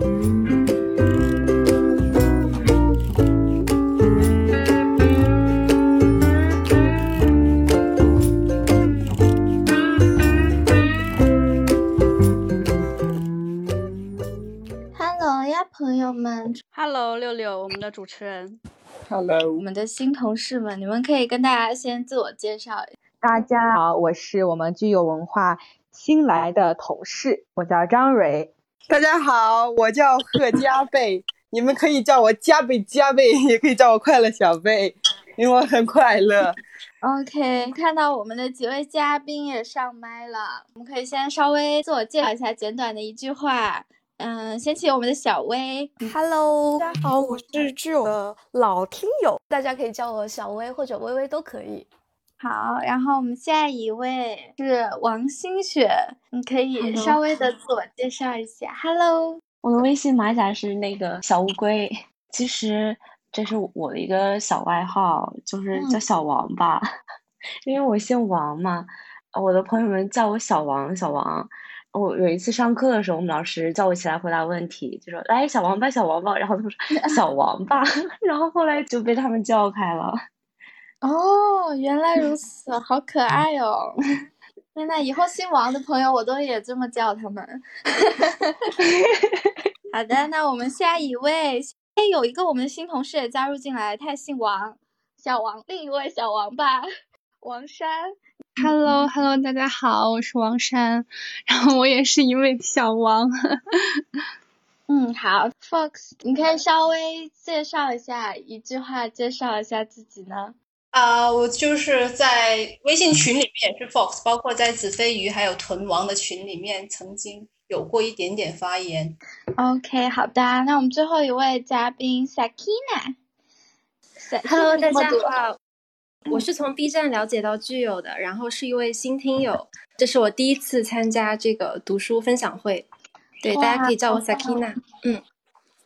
Hello 呀，朋友们，Hello 六六，我们的主持人，Hello，我们的新同事们，你们可以跟大家先自我介绍。大家好，我是我们具有文化新来的同事，我叫张蕊。大家好，我叫贺加贝，你们可以叫我加贝加贝，也可以叫我快乐小贝，因为我很快乐。OK，看到我们的几位嘉宾也上麦了，我们可以先稍微自我介绍一下，简短的一句话。嗯，先请我们的小薇。Hello，大家好，我是挚友的老听友，大家可以叫我小薇或者微微都可以。好，然后我们下一位是王新雪，你可以稍微的自我介绍一下。Hello，我的微信马甲是那个小乌龟，其实这是我的一个小外号，就是叫小王吧，因为我姓王嘛，我的朋友们叫我小王，小王。我有一次上课的时候，我们老师叫我起来回答问题，就说：“来，小王八，小王八。”然后他们说：“小王八。” 然后后来就被他们叫开了。哦，原来如 此，好可爱哦！天呐，以后姓王的朋友我都也这么叫他们。好的，那我们下一位，哎，有一个我们的新同事也加入进来，他也姓王，小王，另一位小王吧，王山。Hello，Hello，大家好，我是王珊，然后我也是一位小王。嗯，好，Fox，你可以稍微介绍一下，一句话介绍一下自己呢？啊，我就是在微信群里面也是 Fox，包括在子飞鱼还有豚王的群里面曾经有过一点点发言。OK，好的，那我们最后一位嘉宾 Sakina。Hello，大家好。我是从 B 站了解到具有的，然后是一位新听友，这是我第一次参加这个读书分享会，对，大家可以叫我 Sakina。嗯，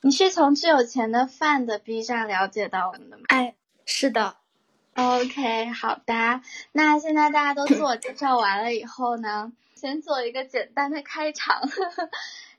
你是从具有钱的饭的 B 站了解到我们的吗？哎，是的。OK，好的。那现在大家都自我介绍完了以后呢，先做一个简单的开场。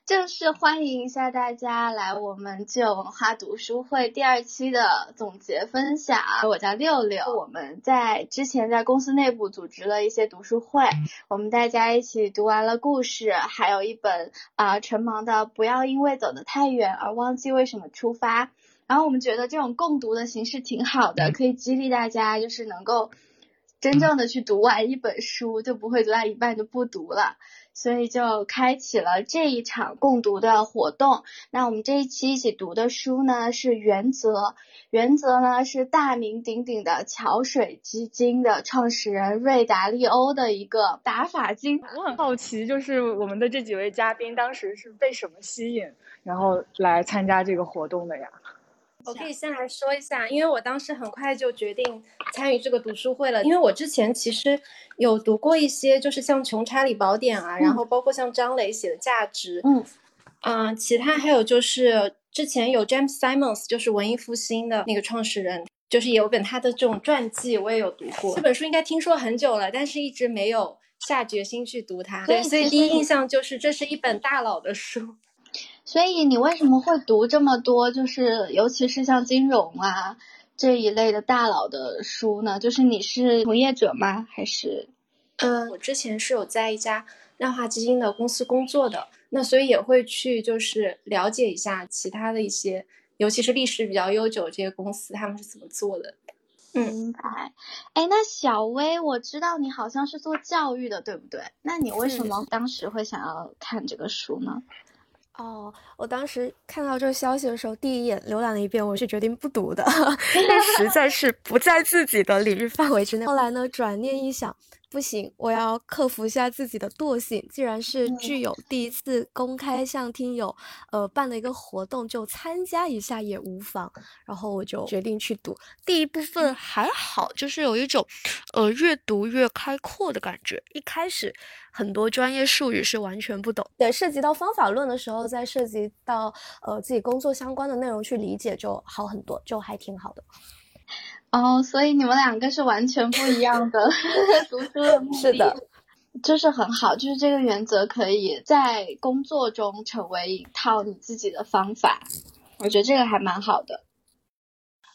正 式欢迎一下大家来我们具有文化读书会第二期的总结分享。我叫六六，我们在之前在公司内部组织了一些读书会，我们大家一起读完了故事，还有一本啊陈芒的《不要因为走得太远而忘记为什么出发》。然后我们觉得这种共读的形式挺好的，可以激励大家，就是能够真正的去读完一本书，就不会读到一半就不读了。所以就开启了这一场共读的活动。那我们这一期一起读的书呢是《原则》，《原则》呢是大名鼎鼎的桥水基金的创始人瑞达利欧的一个打法经。我很好奇，就是我们的这几位嘉宾当时是被什么吸引，然后来参加这个活动的呀？我可以先来说一下，因为我当时很快就决定参与这个读书会了，因为我之前其实有读过一些，就是像《穷查理宝典》啊，然后包括像张磊写的《价值》，嗯，嗯，其他还有就是之前有 James Simons，就是文艺复兴的那个创始人，就是有本他的这种传记，我也有读过。这本书应该听说很久了，但是一直没有下决心去读它。对，所以第一印象就是这是一本大佬的书。所以你为什么会读这么多？就是尤其是像金融啊这一类的大佬的书呢？就是你是从业者吗？还是？嗯，我之前是有在一家量化基金的公司工作的，那所以也会去就是了解一下其他的一些，尤其是历史比较悠久这些公司他们是怎么做的。明白。哎，那小薇，我知道你好像是做教育的，对不对？那你为什么当时会想要看这个书呢？哦，我当时看到这个消息的时候，第一眼浏览了一遍，我是决定不读的，但实在是不在自己的领域范围之内。后来呢，转念一想。不行，我要克服一下自己的惰性。既然是具有第一次公开向听友，呃，办的一个活动，就参加一下也无妨。然后我就决定去读。第一部分还好，就是有一种，呃，越读越开阔的感觉。一开始很多专业术语是完全不懂，对，涉及到方法论的时候，再涉及到呃自己工作相关的内容去理解就好很多，就还挺好的。哦，所以你们两个是完全不一样的 读书的目的。是的，就是很好，就是这个原则可以在工作中成为一套你自己的方法，我觉得这个还蛮好的。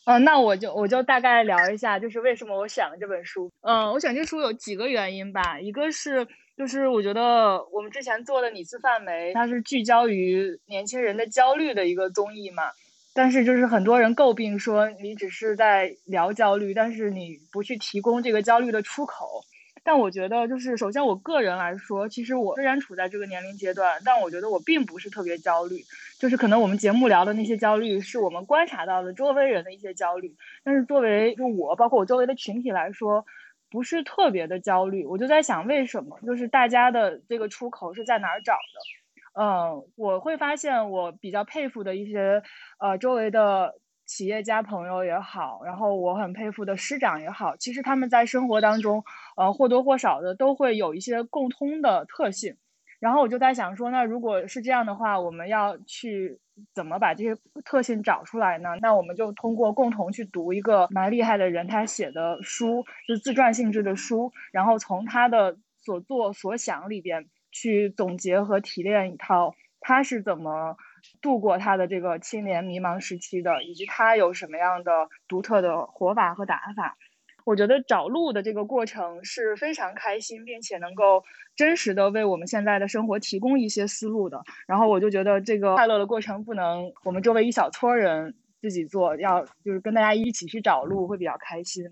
嗯，那我就我就大概聊一下，就是为什么我选了这本书。嗯，我选这书有几个原因吧，一个是就是我觉得我们之前做的《你次范梅》，它是聚焦于年轻人的焦虑的一个综艺嘛，但是就是很多人诟病说你只是在聊焦虑，但是你不去提供这个焦虑的出口。但我觉得，就是首先我个人来说，其实我虽然处在这个年龄阶段，但我觉得我并不是特别焦虑。就是可能我们节目聊的那些焦虑，是我们观察到的周围人的一些焦虑。但是作为就我，包括我周围的群体来说，不是特别的焦虑。我就在想，为什么？就是大家的这个出口是在哪儿找的？嗯，我会发现我比较佩服的一些呃周围的。企业家朋友也好，然后我很佩服的师长也好，其实他们在生活当中，呃或多或少的都会有一些共通的特性。然后我就在想说，那如果是这样的话，我们要去怎么把这些特性找出来呢？那我们就通过共同去读一个蛮厉害的人他写的书，就自传性质的书，然后从他的所作所想里边去总结和提炼一套他是怎么。度过他的这个青年迷茫时期的，以及他有什么样的独特的活法和打法，我觉得找路的这个过程是非常开心，并且能够真实的为我们现在的生活提供一些思路的。然后我就觉得这个快乐的过程不能我们周围一小撮人自己做，要就是跟大家一起去找路会比较开心。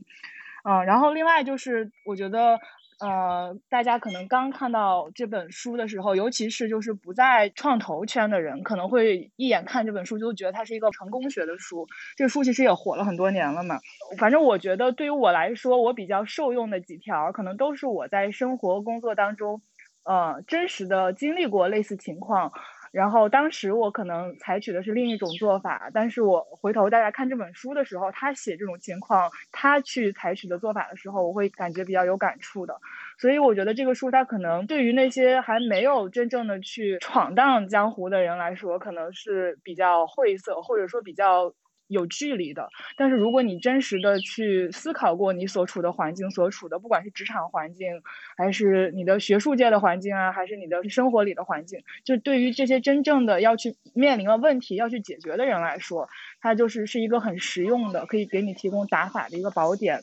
嗯，然后另外就是我觉得。呃，大家可能刚看到这本书的时候，尤其是就是不在创投圈的人，可能会一眼看这本书就觉得它是一个成功学的书。这个书其实也火了很多年了嘛。反正我觉得对于我来说，我比较受用的几条，可能都是我在生活工作当中，呃，真实的经历过类似情况。然后当时我可能采取的是另一种做法，但是我回头大家看这本书的时候，他写这种情况，他去采取的做法的时候，我会感觉比较有感触的。所以我觉得这个书它可能对于那些还没有真正的去闯荡江湖的人来说，可能是比较晦涩，或者说比较。有距离的，但是如果你真实的去思考过你所处的环境，所处的不管是职场环境，还是你的学术界的环境啊，还是你的生活里的环境，就对于这些真正的要去面临了问题要去解决的人来说，它就是是一个很实用的，可以给你提供打法的一个宝典。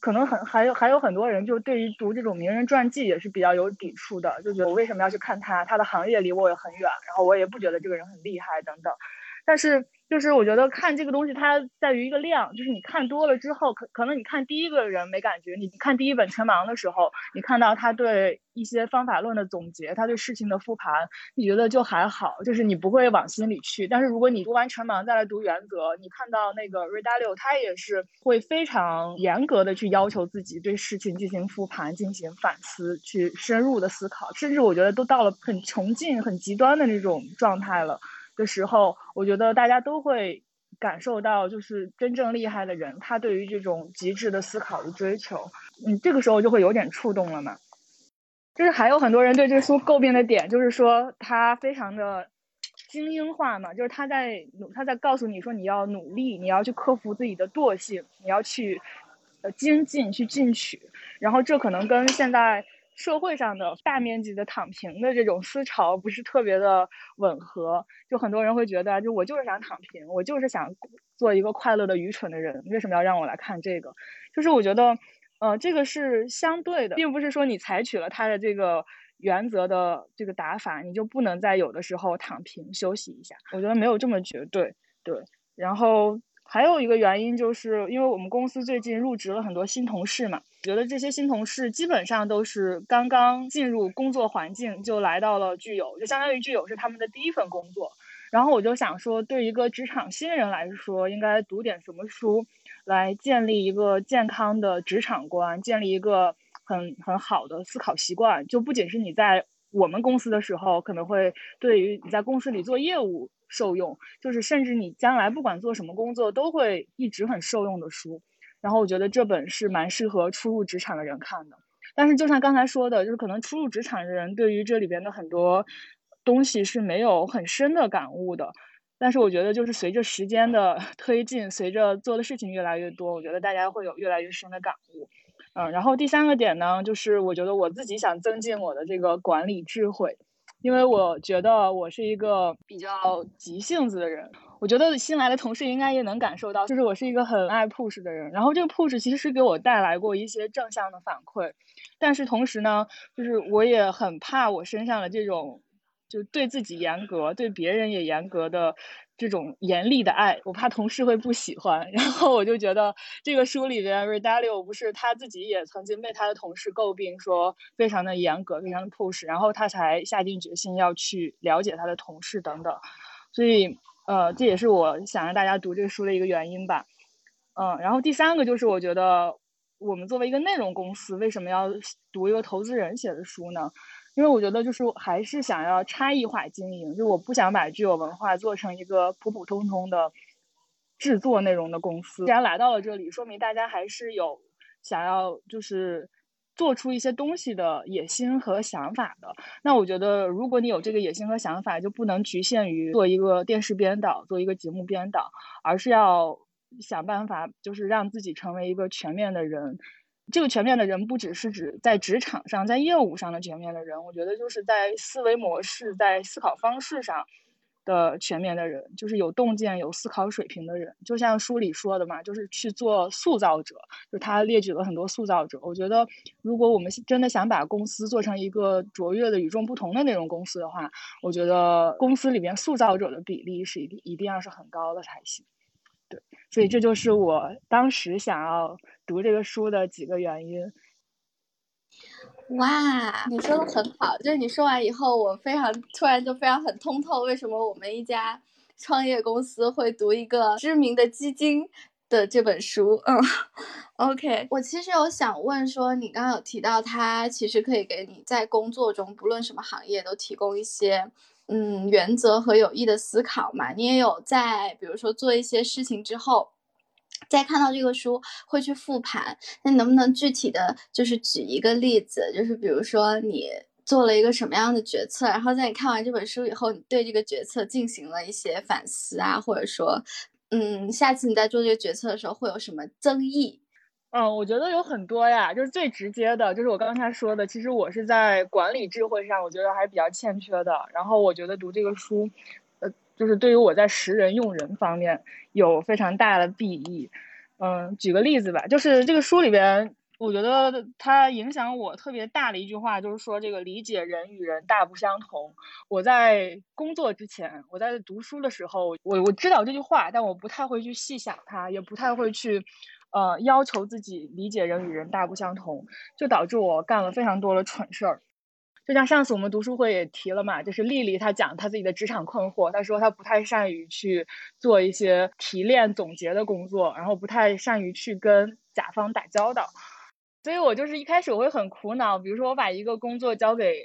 可能很还有还有很多人就对于读这种名人传记也是比较有抵触的，就觉得我为什么要去看他？他的行业离我也很远，然后我也不觉得这个人很厉害等等。但是，就是我觉得看这个东西，它在于一个量，就是你看多了之后，可可能你看第一个人没感觉，你看第一本《陈芒》的时候，你看到他对一些方法论的总结，他对事情的复盘，你觉得就还好，就是你不会往心里去。但是如果你读完《陈芒》再来读《原则》，你看到那个瑞达六，他也是会非常严格的去要求自己对事情进行复盘、进行反思、去深入的思考，甚至我觉得都到了很穷尽、很极端的那种状态了。的时候，我觉得大家都会感受到，就是真正厉害的人，他对于这种极致的思考与追求，嗯，这个时候就会有点触动了嘛。就是还有很多人对这书诟病的点，就是说他非常的精英化嘛，就是他在努，他在告诉你说你要努力，你要去克服自己的惰性，你要去呃精进去进取，然后这可能跟现在。社会上的大面积的躺平的这种思潮不是特别的吻合，就很多人会觉得，就我就是想躺平，我就是想做一个快乐的愚蠢的人，为什么要让我来看这个？就是我觉得，呃，这个是相对的，并不是说你采取了他的这个原则的这个打法，你就不能在有的时候躺平休息一下。我觉得没有这么绝对，对。然后。还有一个原因，就是因为我们公司最近入职了很多新同事嘛，觉得这些新同事基本上都是刚刚进入工作环境就来到了聚友，就相当于聚友是他们的第一份工作。然后我就想说，对一个职场新人来说，应该读点什么书，来建立一个健康的职场观，建立一个很很好的思考习惯。就不仅是你在我们公司的时候，可能会对于你在公司里做业务。受用就是，甚至你将来不管做什么工作，都会一直很受用的书。然后我觉得这本是蛮适合初入职场的人看的。但是就像刚才说的，就是可能初入职场的人对于这里边的很多东西是没有很深的感悟的。但是我觉得，就是随着时间的 推进，随着做的事情越来越多，我觉得大家会有越来越深的感悟。嗯，然后第三个点呢，就是我觉得我自己想增进我的这个管理智慧，因为我觉得我是一个比较急性子的人。我觉得新来的同事应该也能感受到，就是我是一个很爱 push 的人。然后这个 push 其实是给我带来过一些正向的反馈，但是同时呢，就是我也很怕我身上的这种就对自己严格、对别人也严格的这种严厉的爱，我怕同事会不喜欢。然后我就觉得这个书里边 Redalio 不是他自己也曾经被他的同事诟病说非常的严格、非常的 push，然后他才下定决心要去了解他的同事等等，所以。呃，这也是我想让大家读这个书的一个原因吧。嗯，然后第三个就是我觉得我们作为一个内容公司，为什么要读一个投资人写的书呢？因为我觉得就是还是想要差异化经营，就我不想把具有文化做成一个普普通通的制作内容的公司。既然来到了这里，说明大家还是有想要就是。做出一些东西的野心和想法的，那我觉得，如果你有这个野心和想法，就不能局限于做一个电视编导，做一个节目编导，而是要想办法，就是让自己成为一个全面的人。这个全面的人，不只是指在职场上、在业务上的全面的人，我觉得就是在思维模式、在思考方式上。的全面的人，就是有洞见、有思考水平的人，就像书里说的嘛，就是去做塑造者。就他列举了很多塑造者。我觉得，如果我们真的想把公司做成一个卓越的、与众不同的那种公司的话，我觉得公司里面塑造者的比例是一定一定要是很高的才行。对，所以这就是我当时想要读这个书的几个原因。哇，你说的很好，就是你说完以后，我非常突然就非常很通透，为什么我们一家创业公司会读一个知名的基金的这本书？嗯，OK，我其实有想问说，你刚刚有提到它其实可以给你在工作中不论什么行业都提供一些嗯原则和有益的思考嘛？你也有在比如说做一些事情之后。再看到这个书会去复盘，那能不能具体的就是举一个例子，就是比如说你做了一个什么样的决策，然后在你看完这本书以后，你对这个决策进行了一些反思啊，或者说，嗯，下次你在做这个决策的时候会有什么增益？嗯，我觉得有很多呀，就是最直接的，就是我刚才说的，其实我是在管理智慧上，我觉得还是比较欠缺的，然后我觉得读这个书。呃就是对于我在识人用人方面有非常大的裨益，嗯，举个例子吧，就是这个书里边，我觉得它影响我特别大的一句话，就是说这个理解人与人大不相同。我在工作之前，我在读书的时候，我我知道这句话，但我不太会去细想它，也不太会去，呃，要求自己理解人与人大不相同，就导致我干了非常多的蠢事儿。就像上次我们读书会也提了嘛，就是丽丽她讲她自己的职场困惑，她说她不太善于去做一些提炼总结的工作，然后不太善于去跟甲方打交道，所以我就是一开始我会很苦恼，比如说我把一个工作交给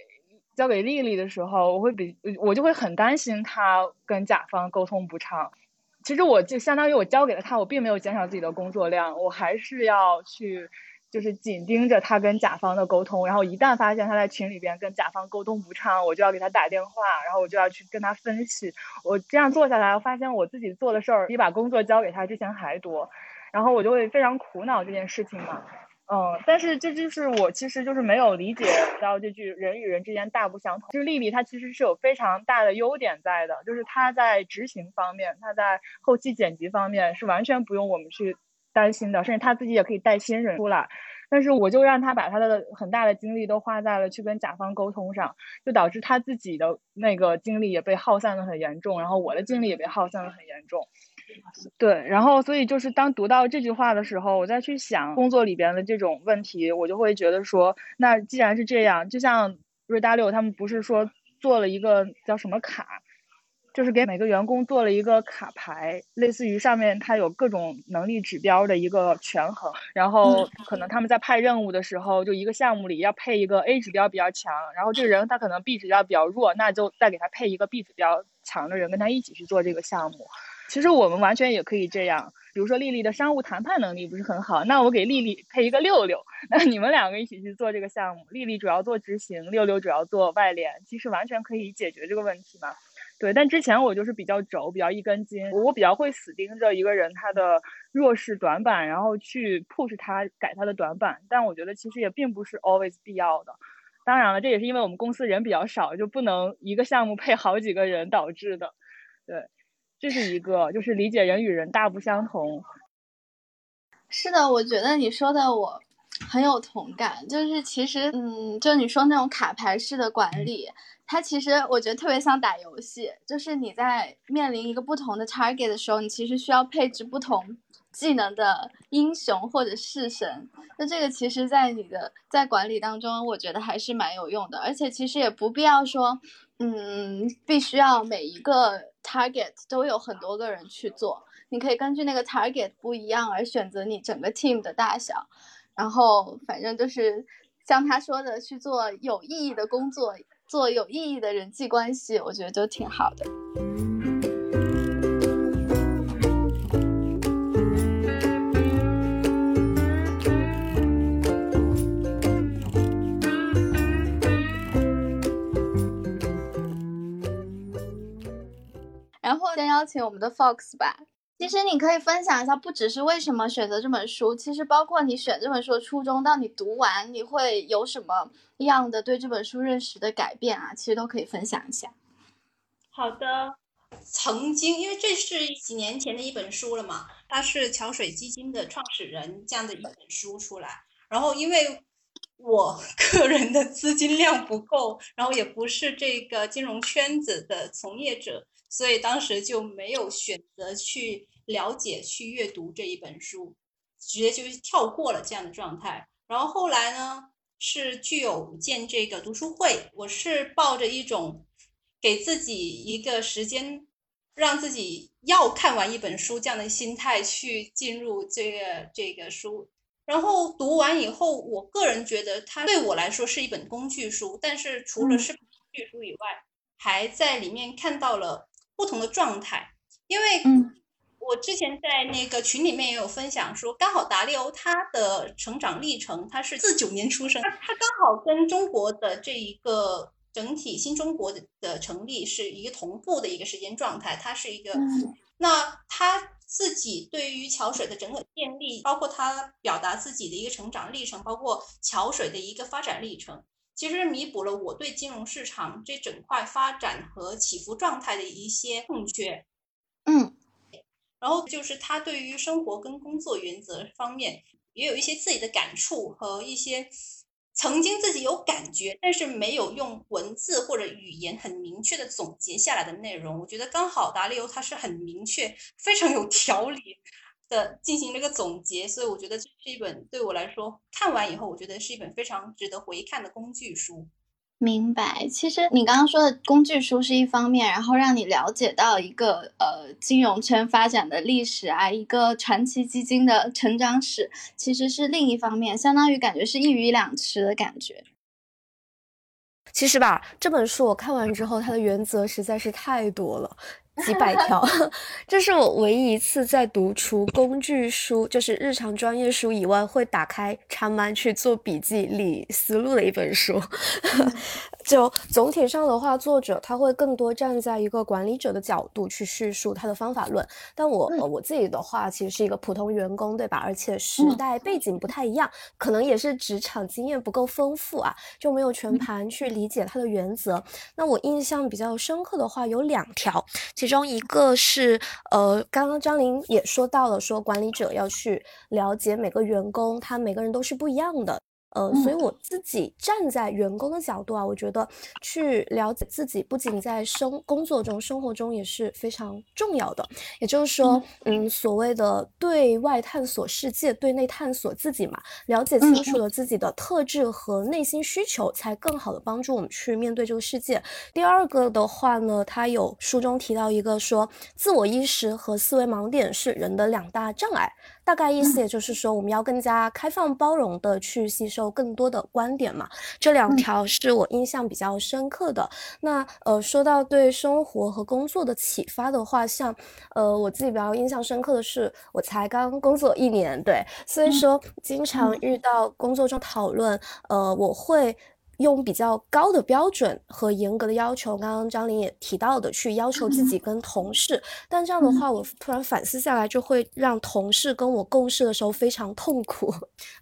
交给丽丽的时候，我会比我就会很担心她跟甲方沟通不畅。其实我就相当于我交给了他，我并没有减少自己的工作量，我还是要去。就是紧盯着他跟甲方的沟通，然后一旦发现他在群里边跟甲方沟通不畅，我就要给他打电话，然后我就要去跟他分析。我这样做下来，我发现我自己做的事儿比把工作交给他之前还多，然后我就会非常苦恼这件事情嘛。嗯，但是这就是我其实就是没有理解到这句人与人之间大不相同。就是丽丽她其实是有非常大的优点在的，就是她在执行方面，她在后期剪辑方面是完全不用我们去。担心的，甚至他自己也可以带新人出来，但是我就让他把他的很大的精力都花在了去跟甲方沟通上，就导致他自己的那个精力也被耗散的很严重，然后我的精力也被耗散的很严重。对，然后所以就是当读到这句话的时候，我再去想工作里边的这种问题，我就会觉得说，那既然是这样，就像瑞达六他们不是说做了一个叫什么卡？就是给每个员工做了一个卡牌，类似于上面它有各种能力指标的一个权衡，然后可能他们在派任务的时候，就一个项目里要配一个 A 指标比较强，然后这个人他可能 B 指标比较弱，那就再给他配一个 B 指标强的人跟他一起去做这个项目。其实我们完全也可以这样，比如说丽丽的商务谈判能力不是很好，那我给丽丽配一个六六，那你们两个一起去做这个项目，丽丽主要做执行，六六主要做外联，其实完全可以解决这个问题嘛。对，但之前我就是比较轴，比较一根筋，我比较会死盯着一个人他的弱势短板，然后去 push 他改他的短板。但我觉得其实也并不是 always 必要的。当然了，这也是因为我们公司人比较少，就不能一个项目配好几个人导致的。对，这是一个，就是理解人与人大不相同。是的，我觉得你说的我很有同感。就是其实，嗯，就你说那种卡牌式的管理。它其实我觉得特别像打游戏，就是你在面临一个不同的 target 的时候，你其实需要配置不同技能的英雄或者式神。那这个其实，在你的在管理当中，我觉得还是蛮有用的。而且其实也不必要说，嗯，必须要每一个 target 都有很多个人去做。你可以根据那个 target 不一样而选择你整个 team 的大小。然后反正就是像他说的，去做有意义的工作。做有意义的人际关系，我觉得就挺好的。先邀请我们的 Fox 吧。其实你可以分享一下，不只是为什么选择这本书，其实包括你选这本书的初衷，到你读完你会有什么样的对这本书认识的改变啊？其实都可以分享一下。好的，曾经因为这是几年前的一本书了嘛，它是桥水基金的创始人这样的一本书出来，然后因为我 个人的资金量不够，然后也不是这个金融圈子的从业者，所以当时就没有选择去。了解去阅读这一本书，直接就跳过了这样的状态。然后后来呢，是具有建这个读书会，我是抱着一种给自己一个时间，让自己要看完一本书这样的心态去进入这个这个书。然后读完以后，我个人觉得它对我来说是一本工具书，但是除了是工具书以外，还在里面看到了不同的状态，因为嗯。我之前在那个群里面也有分享说，刚好达利欧他的成长历程，他是四九年出生，他他刚好跟中国的这一个整体新中国的的成立是一个同步的一个时间状态，他是一个，那他自己对于桥水的整个建立，包括他表达自己的一个成长历程，包括桥水的一个发展历程，其实弥补了我对金融市场这整块发展和起伏状态的一些空缺，嗯。然后就是他对于生活跟工作原则方面也有一些自己的感触和一些曾经自己有感觉，但是没有用文字或者语言很明确的总结下来的内容。我觉得刚好达利欧他是很明确、非常有条理的进行了一个总结，所以我觉得这是一本对我来说看完以后，我觉得是一本非常值得回看的工具书。明白，其实你刚刚说的工具书是一方面，然后让你了解到一个呃金融圈发展的历史啊，一个传奇基金的成长史，其实是另一方面，相当于感觉是一鱼两吃的感觉。其实吧，这本书我看完之后，它的原则实在是太多了。几百条，这是我唯一一次在读除工具书，就是日常专业书以外，会打开长满去做笔记、理思路的一本书。就总体上的话，作者他会更多站在一个管理者的角度去叙述他的方法论。但我我自己的话，其实是一个普通员工，对吧？而且时代背景不太一样，可能也是职场经验不够丰富啊，就没有全盘去理解他的原则。那我印象比较深刻的话有两条，其中一个是呃，刚刚张琳也说到了，说管理者要去了解每个员工，他每个人都是不一样的。呃，所以我自己站在员工的角度啊，我觉得去了解自己，不仅在生工作中、生活中也是非常重要的。也就是说，嗯，所谓的对外探索世界，对内探索自己嘛，了解清楚了自己的特质和内心需求，才更好的帮助我们去面对这个世界。第二个的话呢，他有书中提到一个说，自我意识和思维盲点是人的两大障碍。大概意思也就是说，我们要更加开放包容的去吸收更多的观点嘛。这两条是我印象比较深刻的。那呃，说到对生活和工作的启发的话，像呃，我自己比较印象深刻的是，我才刚工作一年，对，所以说经常遇到工作中讨论，呃，我会。用比较高的标准和严格的要求，刚刚张琳也提到的，去要求自己跟同事。但这样的话，我突然反思下来，就会让同事跟我共事的时候非常痛苦。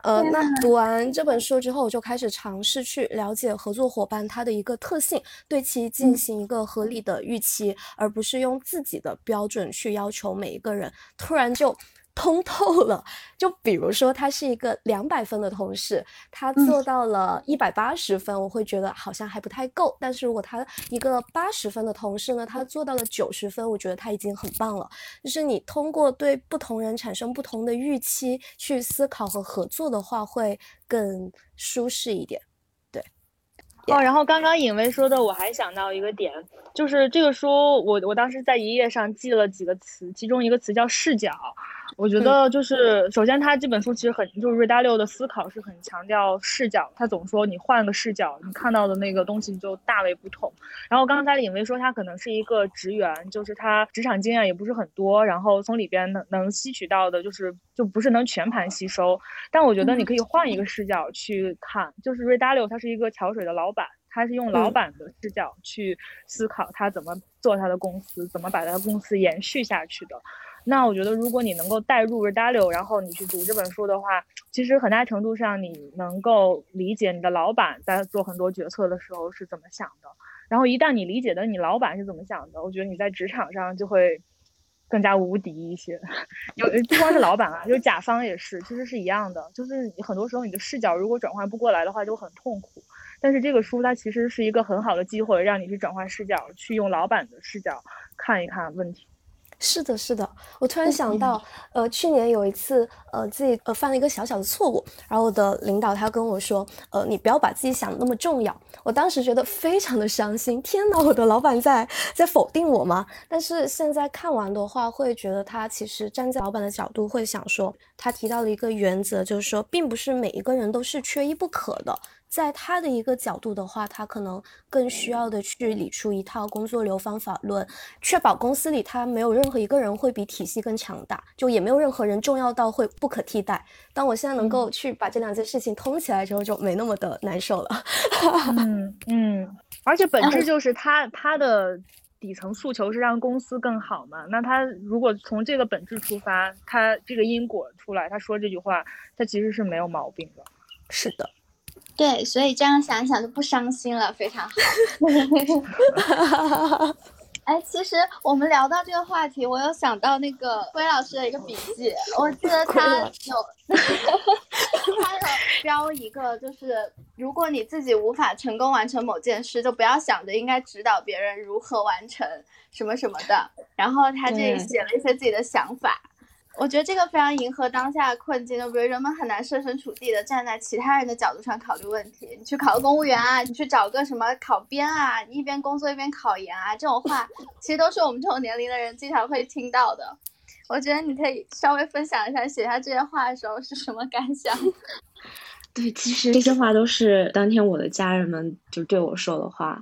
呃，那读完这本书之后，我就开始尝试去了解合作伙伴他的一个特性，对其进行一个合理的预期，而不是用自己的标准去要求每一个人。突然就。通透了，就比如说他是一个两百分的同事，他做到了一百八十分，我会觉得好像还不太够。但是如果他一个八十分的同事呢，他做到了九十分，我觉得他已经很棒了。就是你通过对不同人产生不同的预期去思考和合作的话，会更舒适一点。对。哦，然后刚刚尹薇说的，我还想到一个点，就是这个书，我我当时在一页上记了几个词，其中一个词叫视角。我觉得就是，首先他这本书其实很，就是瑞达六的思考是很强调视角，他总说你换个视角，你看到的那个东西就大为不同。然后刚才李薇说他可能是一个职员，就是他职场经验也不是很多，然后从里边能能吸取到的就是就不是能全盘吸收。但我觉得你可以换一个视角去看，就是瑞达六他是一个桥水的老板，他是用老板的视角去思考他怎么做他的公司，怎么把他的公司延续下去的。那我觉得，如果你能够带入 Redalio，然后你去读这本书的话，其实很大程度上你能够理解你的老板在做很多决策的时候是怎么想的。然后一旦你理解的你老板是怎么想的，我觉得你在职场上就会更加无敌一些。有不光是老板啊，就是甲方也是，其实是一样的。就是很多时候你的视角如果转换不过来的话，就很痛苦。但是这个书它其实是一个很好的机会，让你去转换视角，去用老板的视角看一看问题。是的，是的，我突然想到，呃，去年有一次，呃，自己呃犯了一个小小的错误，然后我的领导他跟我说，呃，你不要把自己想的那么重要。我当时觉得非常的伤心，天呐，我的老板在在否定我吗？但是现在看完的话，会觉得他其实站在老板的角度会想说，他提到了一个原则，就是说，并不是每一个人都是缺一不可的。在他的一个角度的话，他可能更需要的去理出一套工作流方法论，确保公司里他没有任何一个人会比体系更强大，就也没有任何人重要到会不可替代。当我现在能够去把这两件事情通起来之后，就没那么的难受了。嗯嗯，而且本质就是他他的底层诉求是让公司更好嘛。那他如果从这个本质出发，他这个因果出来，他说这句话，他其实是没有毛病的。是的。对，所以这样想想就不伤心了，非常好。哎，其实我们聊到这个话题，我有想到那个辉老师的一个笔记，我记得他有，他有标一个，就是如果你自己无法成功完成某件事，就不要想着应该指导别人如何完成什么什么的。然后他这里写了一些自己的想法。我觉得这个非常迎合当下的困境，就比如人们很难设身处地的站在其他人的角度上考虑问题。你去考个公务员啊，你去找个什么考编啊，一边工作一边考研啊，这种话其实都是我们这种年龄的人经常会听到的。我觉得你可以稍微分享一下写下这些话的时候是什么感想。对，其实这些话都是当天我的家人们就对我说的话，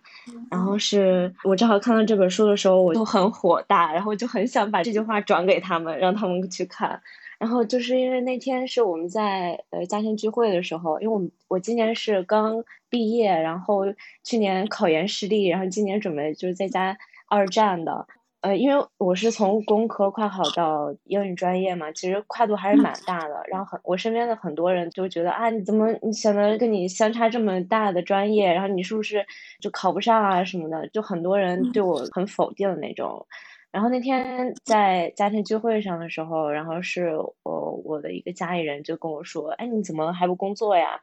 然后是我正好看到这本书的时候，我就很火大，然后就很想把这句话转给他们，让他们去看。然后就是因为那天是我们在呃家庭聚会的时候，因为我们我今年是刚毕业，然后去年考研失利，然后今年准备就是在家二战的。呃，因为我是从工科跨考到英语专业嘛，其实跨度还是蛮大的。然后很，我身边的很多人就觉得啊，你怎么你选择跟你相差这么大的专业，然后你是不是就考不上啊什么的？就很多人对我很否定的那种。然后那天在家庭聚会上的时候，然后是我我的一个家里人就跟我说，哎，你怎么还不工作呀？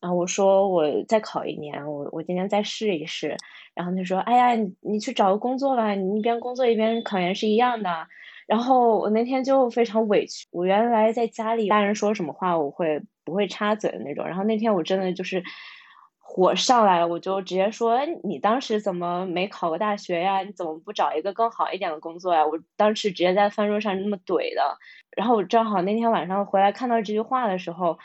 然后我说我再考一年，我我今年再试一试。然后他说：“哎呀，你去找个工作吧，你一边工作一边考研是一样的。”然后我那天就非常委屈。我原来在家里大人说什么话我会不会插嘴的那种。然后那天我真的就是火上来了，我就直接说：“你当时怎么没考个大学呀？你怎么不找一个更好一点的工作呀？”我当时直接在饭桌上那么怼的。然后我正好那天晚上回来看到这句话的时候。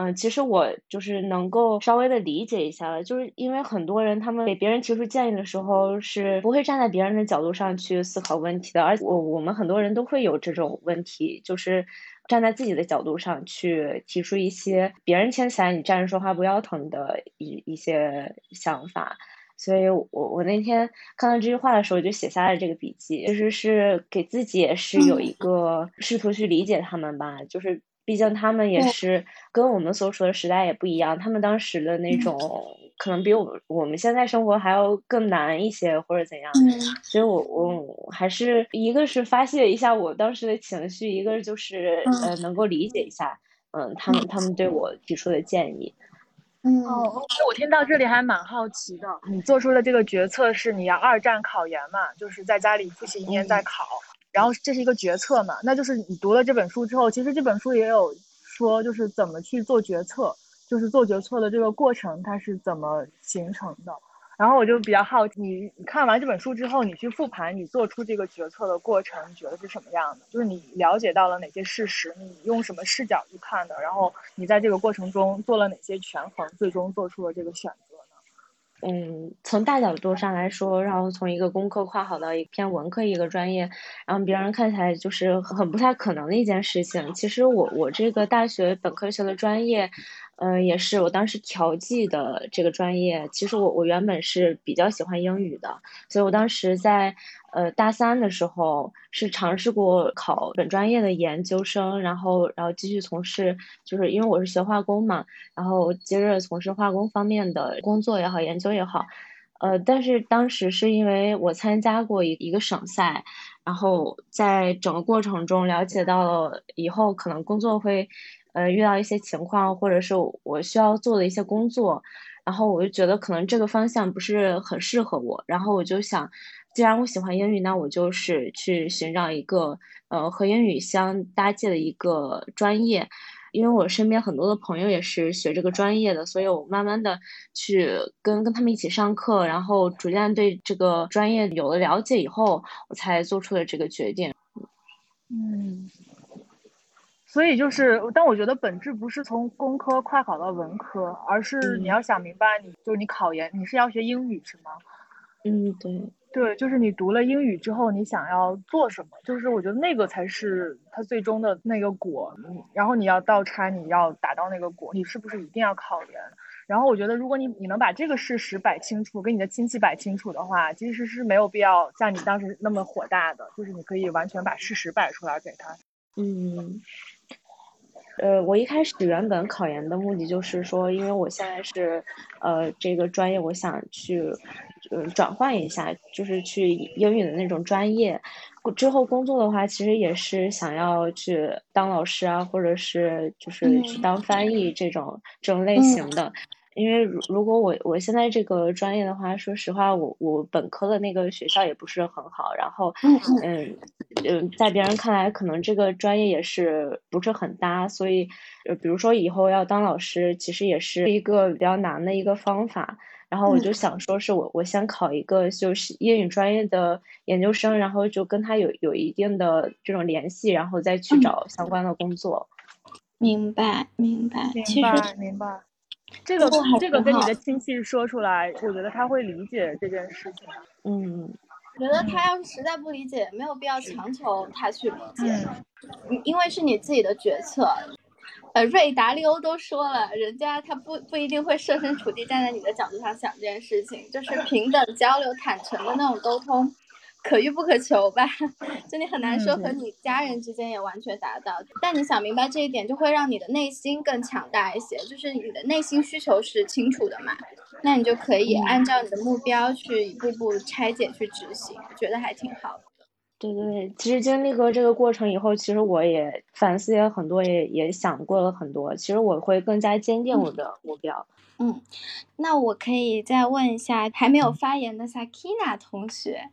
嗯，其实我就是能够稍微的理解一下了，就是因为很多人他们给别人提出建议的时候是不会站在别人的角度上去思考问题的，而我我们很多人都会有这种问题，就是站在自己的角度上去提出一些别人听起来你站着说话不腰疼的一一些想法。所以我我那天看到这句话的时候，就写下了这个笔记，其实是给自己也是有一个试图去理解他们吧，就是毕竟他们也是跟我们所处的时代也不一样，他们当时的那种可能比我我们现在生活还要更难一些或者怎样，所以我我还是一个是发泄一下我当时的情绪，一个就是呃能够理解一下，嗯，他们他们对我提出的建议。嗯哦，我听到这里还蛮好奇的。你做出的这个决策是你要二战考研嘛？就是在家里复习一年再考，然后这是一个决策嘛？那就是你读了这本书之后，其实这本书也有说，就是怎么去做决策，就是做决策的这个过程它是怎么形成的。然后我就比较好奇，你看完这本书之后，你去复盘你做出这个决策的过程，你觉得是什么样的？就是你了解到了哪些事实，你用什么视角去看的？然后你在这个过程中做了哪些权衡，最终做出了这个选择？嗯，从大角度上来说，然后从一个工科跨好到一篇文科一个专业，然后别人看起来就是很不太可能的一件事情。其实我我这个大学本科学的专业。嗯，也是我当时调剂的这个专业。其实我我原本是比较喜欢英语的，所以我当时在呃大三的时候是尝试过考本专业的研究生，然后然后继续从事，就是因为我是学化工嘛，然后接着从事化工方面的工作也好，研究也好。呃，但是当时是因为我参加过一一个省赛，然后在整个过程中了解到了以后可能工作会。呃，遇到一些情况，或者是我需要做的一些工作，然后我就觉得可能这个方向不是很适合我，然后我就想，既然我喜欢英语，那我就是去寻找一个呃和英语相搭界的一个专业，因为我身边很多的朋友也是学这个专业的，所以我慢慢的去跟跟他们一起上课，然后逐渐对这个专业有了了解以后，我才做出了这个决定。嗯。所以就是，但我觉得本质不是从工科跨考到文科，而是你要想明白，你就是你考研，你是要学英语是吗？嗯，对，对，就是你读了英语之后，你想要做什么？就是我觉得那个才是它最终的那个果。然后你要倒插，你要达到那个果，你是不是一定要考研？然后我觉得，如果你你能把这个事实摆清楚，跟你的亲戚摆清楚的话，其实是没有必要像你当时那么火大的，就是你可以完全把事实摆出来给他。嗯。呃，我一开始原本考研的目的就是说，因为我现在是，呃，这个专业，我想去，呃，转换一下，就是去英语的那种专业。之后工作的话，其实也是想要去当老师啊，或者是就是去当翻译这种这种类型的。因为如如果我我现在这个专业的话，说实话，我我本科的那个学校也不是很好，然后嗯嗯，在别人看来，可能这个专业也是不是很搭，所以呃，比如说以后要当老师，其实也是一个比较难的一个方法。然后我就想说，是我我先考一个就是英语专业的研究生，然后就跟他有有一定的这种联系，然后再去找相关的工作。明白，明白，明白，明白。这个这个跟你的亲戚说出来，我觉得他会理解这件事情。嗯，我觉得他要是实在不理解，没有必要强求他去理解，因为是你自己的决策。呃，瑞达利欧都说了，人家他不不一定会设身处地站在你的角度上想这件事情，就是平等交流、坦诚的那种沟通。可遇不可求吧，就你很难说和你家人之间也完全达到。但你想明白这一点，就会让你的内心更强大一些。就是你的内心需求是清楚的嘛，那你就可以按照你的目标去一步步拆解去执行，我觉得还挺好的。对对，其实经历过这个过程以后，其实我也反思也很多，也也想过了很多。其实我会更加坚定我的目标。嗯，那我可以再问一下还没有发言的 Sakina 同学。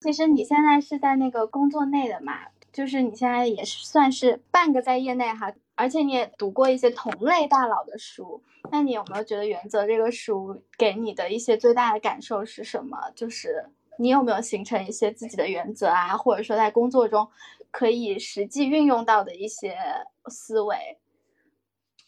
其实你现在是在那个工作内的嘛，就是你现在也是算是半个在业内哈，而且你也读过一些同类大佬的书，那你有没有觉得《原则》这个书给你的一些最大的感受是什么？就是你有没有形成一些自己的原则啊，或者说在工作中可以实际运用到的一些思维？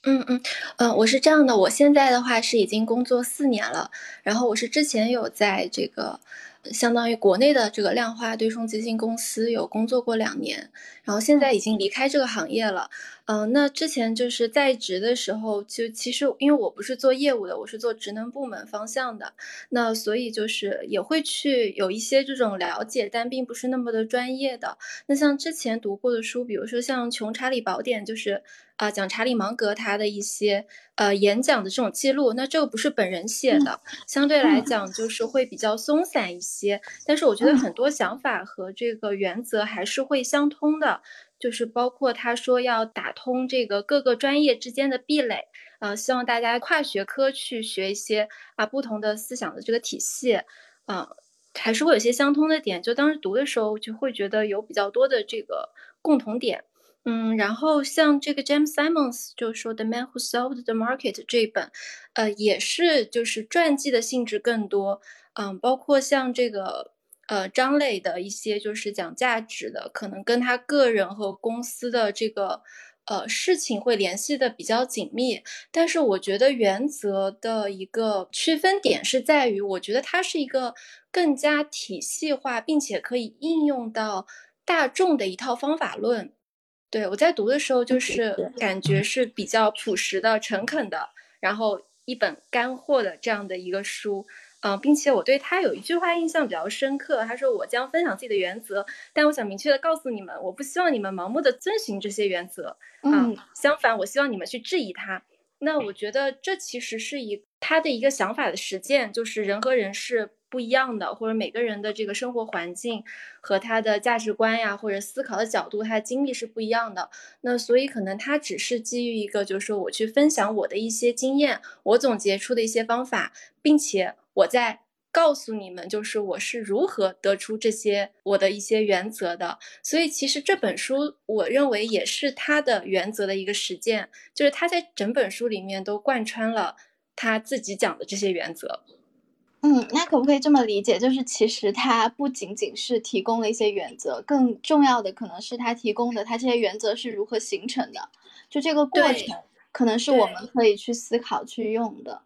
嗯嗯嗯，我是这样的，我现在的话是已经工作四年了，然后我是之前有在这个。相当于国内的这个量化对冲基金公司有工作过两年，然后现在已经离开这个行业了。嗯，那之前就是在职的时候，就其实因为我不是做业务的，我是做职能部门方向的，那所以就是也会去有一些这种了解，但并不是那么的专业的。那像之前读过的书，比如说像《穷查理宝典》，就是啊讲查理芒格他的一些呃演讲的这种记录，那这个不是本人写的，相对来讲就是会比较松散一些，但是我觉得很多想法和这个原则还是会相通的。就是包括他说要打通这个各个专业之间的壁垒，呃，希望大家跨学科去学一些啊不同的思想的这个体系，啊，还是会有些相通的点。就当时读的时候，就会觉得有比较多的这个共同点。嗯，然后像这个 James Simons 就说 The Man Who Solved the Market 这本，呃，也是就是传记的性质更多。嗯，包括像这个。呃，张磊的一些就是讲价值的，可能跟他个人和公司的这个呃事情会联系的比较紧密。但是我觉得原则的一个区分点是在于，我觉得它是一个更加体系化，并且可以应用到大众的一套方法论。对我在读的时候，就是感觉是比较朴实的、诚恳的，然后一本干货的这样的一个书。嗯，并且我对他有一句话印象比较深刻，他说：“我将分享自己的原则，但我想明确的告诉你们，我不希望你们盲目的遵循这些原则。嗯，相反，我希望你们去质疑它。那我觉得这其实是一他的一个想法的实践，就是人和人是不一样的，或者每个人的这个生活环境和他的价值观呀，或者思考的角度，他的经历是不一样的。那所以可能他只是基于一个，就是说我去分享我的一些经验，我总结出的一些方法，并且。”我在告诉你们，就是我是如何得出这些我的一些原则的。所以其实这本书，我认为也是他的原则的一个实践，就是他在整本书里面都贯穿了他自己讲的这些原则。嗯，那可不可以这么理解？就是其实它不仅仅是提供了一些原则，更重要的可能是它提供的它这些原则是如何形成的，就这个过程可能是我们可以去思考去用的。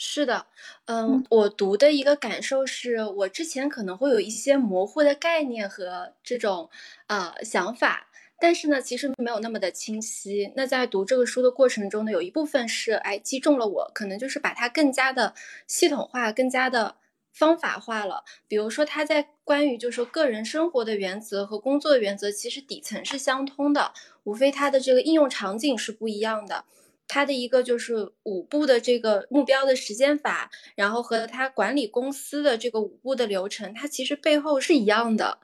是的，嗯，我读的一个感受是，我之前可能会有一些模糊的概念和这种呃想法，但是呢，其实没有那么的清晰。那在读这个书的过程中呢，有一部分是哎击中了我，可能就是把它更加的系统化、更加的方法化了。比如说，他在关于就是说个人生活的原则和工作原则，其实底层是相通的，无非它的这个应用场景是不一样的。他的一个就是五步的这个目标的时间法，然后和他管理公司的这个五步的流程，它其实背后是一样的。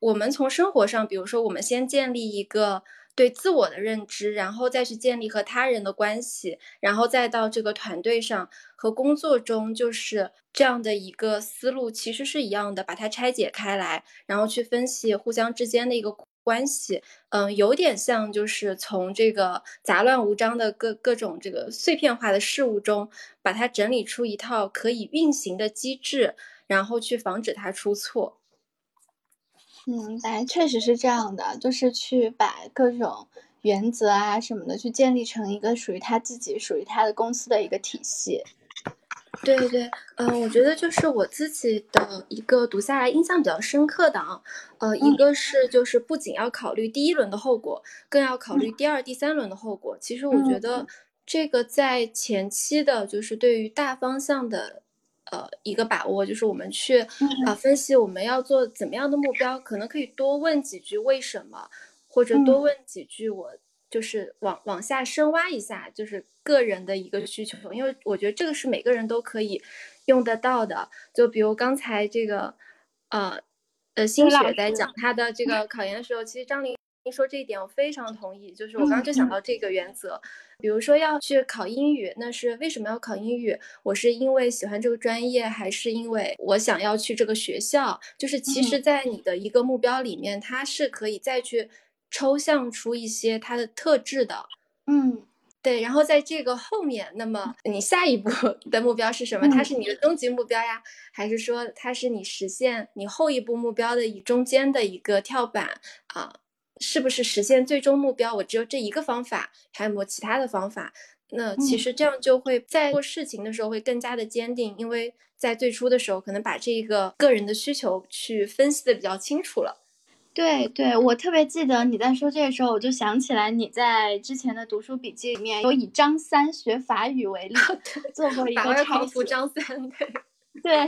我们从生活上，比如说，我们先建立一个对自我的认知，然后再去建立和他人的关系，然后再到这个团队上和工作中，就是这样的一个思路，其实是一样的。把它拆解开来，然后去分析互相之间的一个。关系，嗯，有点像，就是从这个杂乱无章的各各种这个碎片化的事物中，把它整理出一套可以运行的机制，然后去防止它出错。嗯，来，确实是这样的，就是去把各种原则啊什么的，去建立成一个属于他自己、属于他的公司的一个体系。对对，嗯，我觉得就是我自己的一个读下来印象比较深刻的啊，呃，一个是就是不仅要考虑第一轮的后果，更要考虑第二、第三轮的后果。其实我觉得这个在前期的，就是对于大方向的，呃，一个把握，就是我们去啊分析我们要做怎么样的目标，可能可以多问几句为什么，或者多问几句我。就是往往下深挖一下，就是个人的一个需求，因为我觉得这个是每个人都可以用得到的。就比如刚才这个，呃，呃，新雪在讲他的这个考研的时候，其实张琳说这一点我非常同意。就是我刚刚就想到这个原则，比如说要去考英语，那是为什么要考英语？我是因为喜欢这个专业，还是因为我想要去这个学校？就是其实，在你的一个目标里面，它是可以再去。抽象出一些它的特质的，嗯，对，然后在这个后面，那么你下一步 的目标是什么？它是你的终极目标呀，还是说它是你实现你后一步目标的一中间的一个跳板啊？是不是实现最终目标？我只有这一个方法，还有没有其他的方法？那其实这样就会在做事情的时候会更加的坚定，因为在最初的时候可能把这个个人的需求去分析的比较清楚了。对对，我特别记得你在说这个时候，我就想起来你在之前的读书笔记里面有以张三学法语为例做过一个拆解。张三，对，对，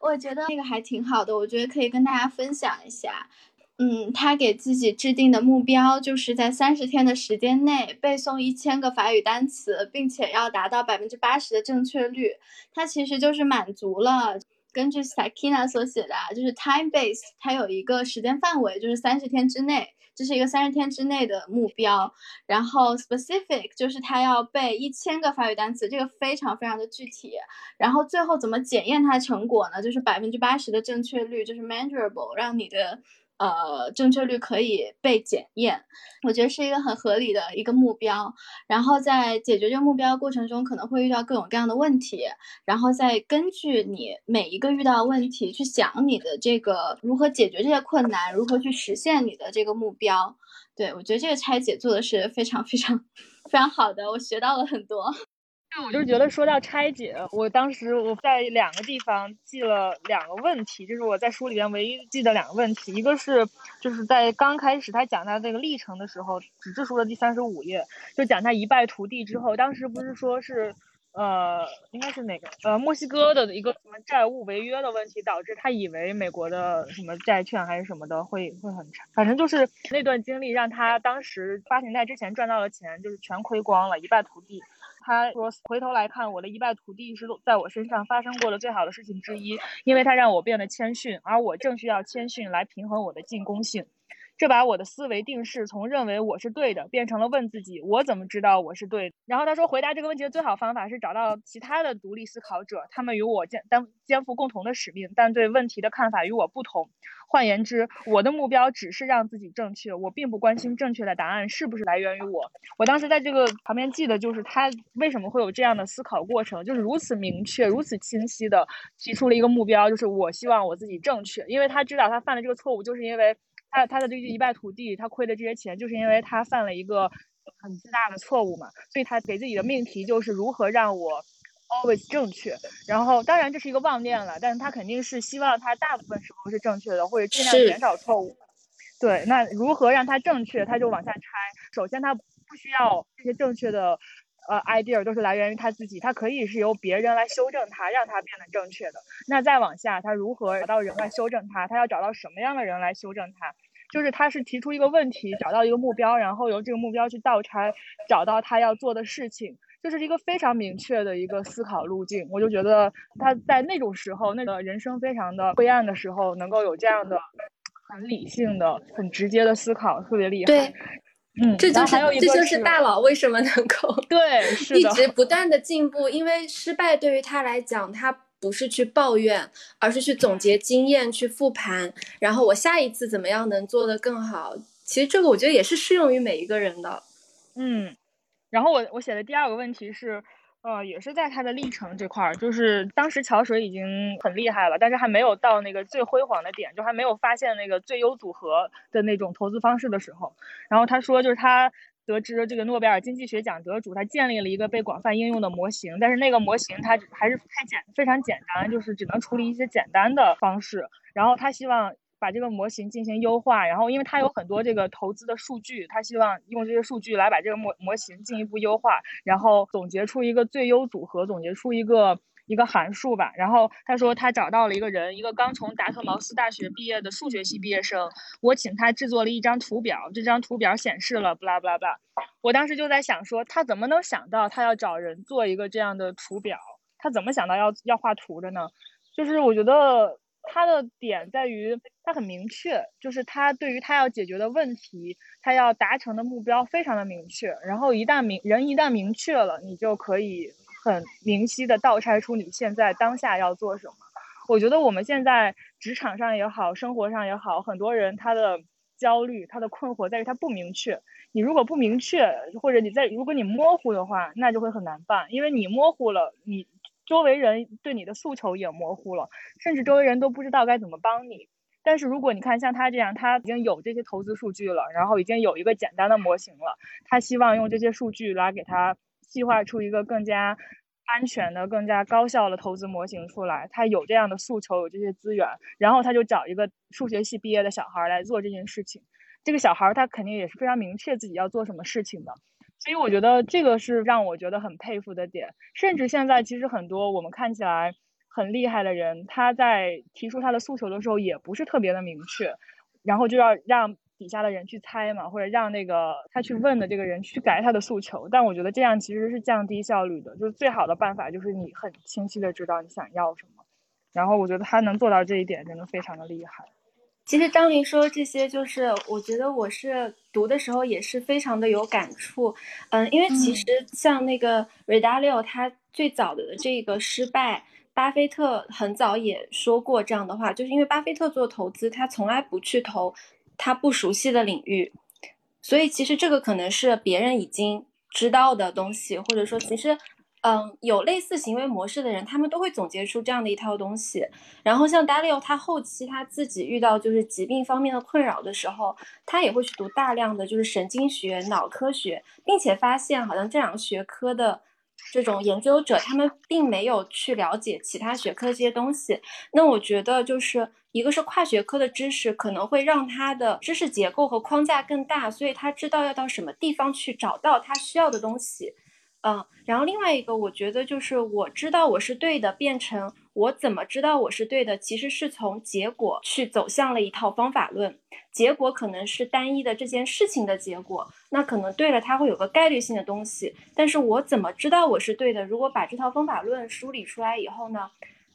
我觉得那个还挺好的，我觉得可以跟大家分享一下。嗯，他给自己制定的目标就是在三十天的时间内背诵一千个法语单词，并且要达到百分之八十的正确率。他其实就是满足了。根据 Sakina 所写的，就是 time base，它有一个时间范围，就是三十天之内，这是一个三十天之内的目标。然后 specific 就是他要背一千个法语单词，这个非常非常的具体。然后最后怎么检验它的成果呢？就是百分之八十的正确率，就是 measurable，让你的。呃，正确率可以被检验，我觉得是一个很合理的一个目标。然后在解决这个目标过程中，可能会遇到各种各样的问题，然后再根据你每一个遇到的问题去想你的这个如何解决这些困难，如何去实现你的这个目标。对我觉得这个拆解做的是非常非常非常好的，我学到了很多。我就是觉得说到拆解，我当时我在两个地方记了两个问题，这是我在书里边唯一记的两个问题。一个是就是在刚开始他讲他这个历程的时候，纸质书的第三十五页，就讲他一败涂地之后，当时不是说是呃应该是哪个呃墨西哥的一个什么债务违约的问题，导致他以为美国的什么债券还是什么的会会很差，反正就是那段经历让他当时发行贷之前赚到的钱就是全亏光了，一败涂地。他说：“回头来看，我的一败涂地是在我身上发生过的最好的事情之一，因为它让我变得谦逊，而我正需要谦逊来平衡我的进攻性。”这把我的思维定式从认为我是对的，变成了问自己：我怎么知道我是对的？然后他说，回答这个问题的最好方法是找到其他的独立思考者，他们与我肩担肩负共同的使命，但对问题的看法与我不同。换言之，我的目标只是让自己正确，我并不关心正确的答案是不是来源于我。我当时在这个旁边记得，就是他为什么会有这样的思考过程，就是如此明确、如此清晰的提出了一个目标，就是我希望我自己正确，因为他知道他犯的这个错误，就是因为。他他的这一败涂地，他亏的这些钱，就是因为他犯了一个很巨大的错误嘛，所以他给自己的命题就是如何让我 always 正确。然后当然这是一个妄念了，但是他肯定是希望他大部分时候是正确的，或者尽量减少错误。对，那如何让他正确？他就往下拆。首先他不需要这些正确的。呃，idea 都是来源于他自己，他可以是由别人来修正他，让他变得正确的。那再往下，他如何找到人来修正他？他要找到什么样的人来修正他？就是他是提出一个问题，找到一个目标，然后由这个目标去倒拆，找到他要做的事情，就是一个非常明确的一个思考路径。我就觉得他在那种时候，那个人生非常的灰暗的时候，能够有这样的很理性的、很直接的思考，特别厉害。对。嗯，这就是这就是大佬为什么能够 对一直不断的进步，因为失败对于他来讲，他不是去抱怨，而是去总结经验，去复盘，然后我下一次怎么样能做得更好。其实这个我觉得也是适用于每一个人的。嗯，然后我我写的第二个问题是。呃，也是在他的历程这块儿，就是当时桥水已经很厉害了，但是还没有到那个最辉煌的点，就还没有发现那个最优组合的那种投资方式的时候。然后他说，就是他得知这个诺贝尔经济学奖得主，他建立了一个被广泛应用的模型，但是那个模型它还是太简非常简单，就是只能处理一些简单的方式。然后他希望。把这个模型进行优化，然后因为它有很多这个投资的数据，他希望用这些数据来把这个模模型进一步优化，然后总结出一个最优组合，总结出一个一个函数吧。然后他说他找到了一个人，一个刚从达特茅斯大学毕业的数学系毕业生，我请他制作了一张图表，这张图表显示了，不啦不啦不啦。我当时就在想说，他怎么能想到他要找人做一个这样的图表？他怎么想到要要画图的呢？就是我觉得。他的点在于，他很明确，就是他对于他要解决的问题，他要达成的目标非常的明确。然后一旦明人一旦明确了，你就可以很明晰的倒拆出你现在当下要做什么。我觉得我们现在职场上也好，生活上也好，很多人他的焦虑、他的困惑在于他不明确。你如果不明确，或者你在如果你模糊的话，那就会很难办，因为你模糊了，你。周围人对你的诉求也模糊了，甚至周围人都不知道该怎么帮你。但是如果你看像他这样，他已经有这些投资数据了，然后已经有一个简单的模型了，他希望用这些数据来给他计划出一个更加安全的、更加高效的投资模型出来。他有这样的诉求，有这些资源，然后他就找一个数学系毕业的小孩来做这件事情。这个小孩他肯定也是非常明确自己要做什么事情的，所以我觉得这个是让我觉得很佩服的点。甚至现在其实很多我们看起来很厉害的人，他在提出他的诉求的时候也不是特别的明确，然后就要让。底下的人去猜嘛，或者让那个他去问的这个人去改他的诉求，但我觉得这样其实是降低效率的。就是最好的办法就是你很清晰的知道你想要什么，然后我觉得他能做到这一点，真的非常的厉害。其实张琳说这些，就是我觉得我是读的时候也是非常的有感触。嗯，因为其实像那个 e a l i o 他最早的这个失败，巴菲特很早也说过这样的话，就是因为巴菲特做投资，他从来不去投。他不熟悉的领域，所以其实这个可能是别人已经知道的东西，或者说其实，嗯，有类似行为模式的人，他们都会总结出这样的一套东西。然后像 Dalio，他后期他自己遇到就是疾病方面的困扰的时候，他也会去读大量的就是神经学、脑科学，并且发现好像这两个学科的。这种研究者，他们并没有去了解其他学科这些东西。那我觉得，就是一个是跨学科的知识，可能会让他的知识结构和框架更大，所以他知道要到什么地方去找到他需要的东西。嗯，然后另外一个，我觉得就是我知道我是对的，变成我怎么知道我是对的，其实是从结果去走向了一套方法论。结果可能是单一的这件事情的结果，那可能对了，它会有个概率性的东西。但是我怎么知道我是对的？如果把这套方法论梳理出来以后呢，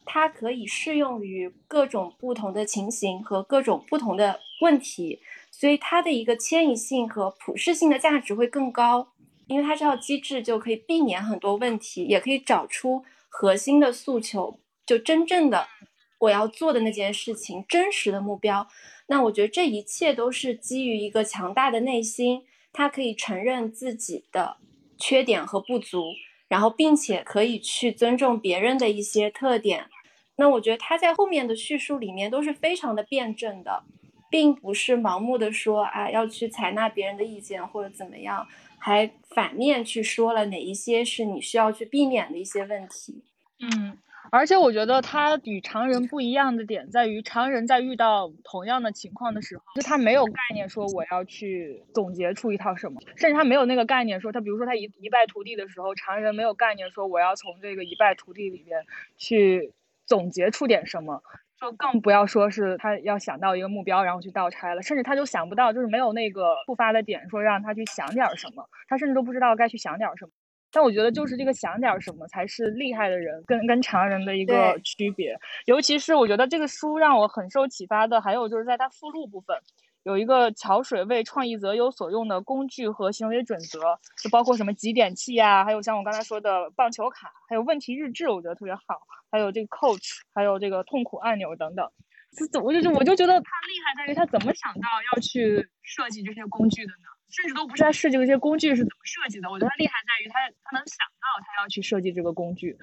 它可以适用于各种不同的情形和各种不同的问题，所以它的一个迁移性和普适性的价值会更高。因为它这套机制就可以避免很多问题，也可以找出核心的诉求，就真正的我要做的那件事情，真实的目标。那我觉得这一切都是基于一个强大的内心，他可以承认自己的缺点和不足，然后并且可以去尊重别人的一些特点。那我觉得他在后面的叙述里面都是非常的辩证的，并不是盲目的说啊要去采纳别人的意见或者怎么样。还反面去说了哪一些是你需要去避免的一些问题。嗯，而且我觉得他与常人不一样的点在于，常人在遇到同样的情况的时候，就他没有概念说我要去总结出一套什么，甚至他没有那个概念说他，比如说他一一败涂地的时候，常人没有概念说我要从这个一败涂地里边去总结出点什么。就更不要说是他要想到一个目标，然后去倒拆了，甚至他就想不到，就是没有那个触发的点，说让他去想点什么，他甚至都不知道该去想点什么。但我觉得，就是这个想点什么才是厉害的人跟跟常人的一个区别。尤其是我觉得这个书让我很受启发的，还有就是在它附录部分。有一个桥水为创意择优所用的工具和行为准则，就包括什么几点器啊，还有像我刚才说的棒球卡，还有问题日志，我觉得特别好，还有这个 coach，还有这个痛苦按钮等等。就我就我就觉得他厉害在于他怎么想到要去设计这些工具的呢？甚至都不是他设计这些工具是怎么设计的，我觉得他厉害在于他他能想到他要去设计这个工具。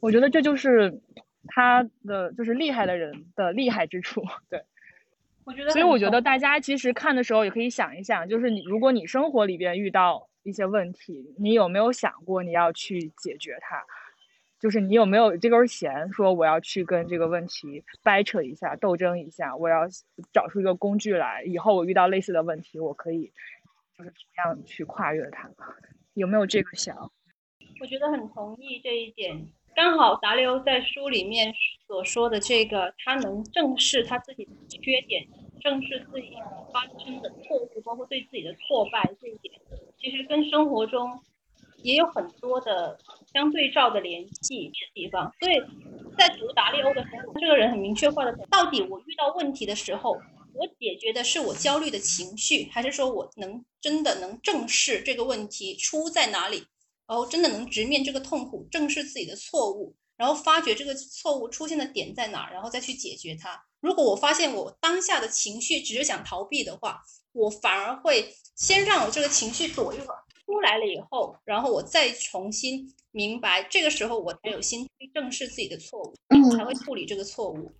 我觉得这就是他的就是厉害的人的厉害之处，对。所以我觉得大家其实看的时候也可以想一想，就是你如果你生活里边遇到一些问题，你有没有想过你要去解决它？就是你有没有这根弦，说我要去跟这个问题掰扯一下、斗争一下，我要找出一个工具来，以后我遇到类似的问题，我可以就是怎么样去跨越它？有没有这个想？我觉得很同意这一点。刚好达利欧在书里面所说的这个，他能正视他自己的缺点，正视自己发生的错误，包括对自己的挫败这一点，其实跟生活中也有很多的相对照的联系的地方。所以在读达利欧的时候，这个人很明确化的，到底我遇到问题的时候，我解决的是我焦虑的情绪，还是说我能真的能正视这个问题出在哪里？然后真的能直面这个痛苦，正视自己的错误，然后发觉这个错误出现的点在哪，然后再去解决它。如果我发现我当下的情绪只是想逃避的话，我反而会先让我这个情绪躲一会儿，出来了以后，然后我再重新明白，这个时候我才有心去正视自己的错误，才会处理这个错误。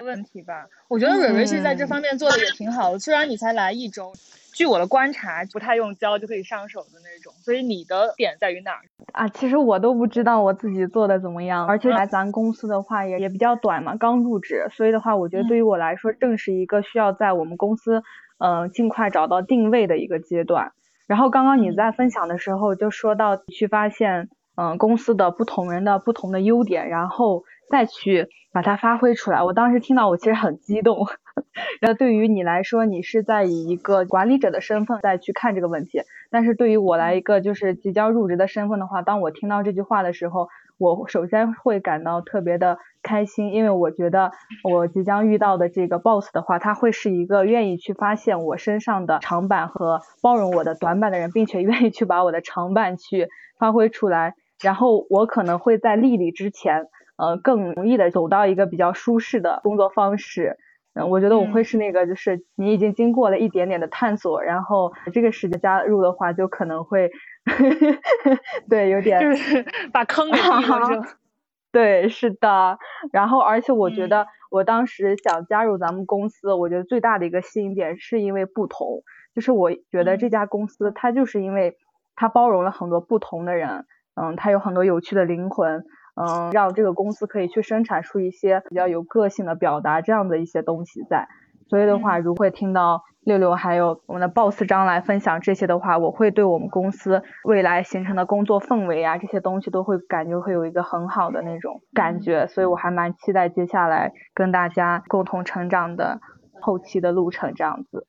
问题吧。我觉得蕊蕊其实在这方面做的也挺好的，虽然你才来一周。据我的观察，不太用教就可以上手的那种，所以你的点在于哪儿啊？其实我都不知道我自己做的怎么样，而且来咱公司的话也也比较短嘛，刚入职，所以的话，我觉得对于我来说，正是一个需要在我们公司，嗯，尽快找到定位的一个阶段。然后刚刚你在分享的时候就说到去发现，嗯，公司的不同人的不同的优点，然后再去把它发挥出来。我当时听到我其实很激动。那对于你来说，你是在以一个管理者的身份再去看这个问题，但是对于我来一个就是即将入职的身份的话，当我听到这句话的时候，我首先会感到特别的开心，因为我觉得我即将遇到的这个 boss 的话，他会是一个愿意去发现我身上的长板和包容我的短板的人，并且愿意去把我的长板去发挥出来，然后我可能会在立立之前，呃，更容易的走到一个比较舒适的工作方式。嗯，我觉得我会是那个，就是你已经经过了一点点的探索，然后这个时间加入的话，就可能会，对，有点就是 把坑给填上。对，是的。然后，而且我觉得我当时想加入咱们公司，我觉得最大的一个吸引点是因为不同，就是我觉得这家公司它就是因为它包容了很多不同的人，嗯，它有很多有趣的灵魂。嗯，让这个公司可以去生产出一些比较有个性的表达这样的一些东西在。所以的话，如果听到六六还有我们的 boss 张来分享这些的话，我会对我们公司未来形成的工作氛围啊这些东西都会感觉会有一个很好的那种感觉。所以我还蛮期待接下来跟大家共同成长的后期的路程这样子。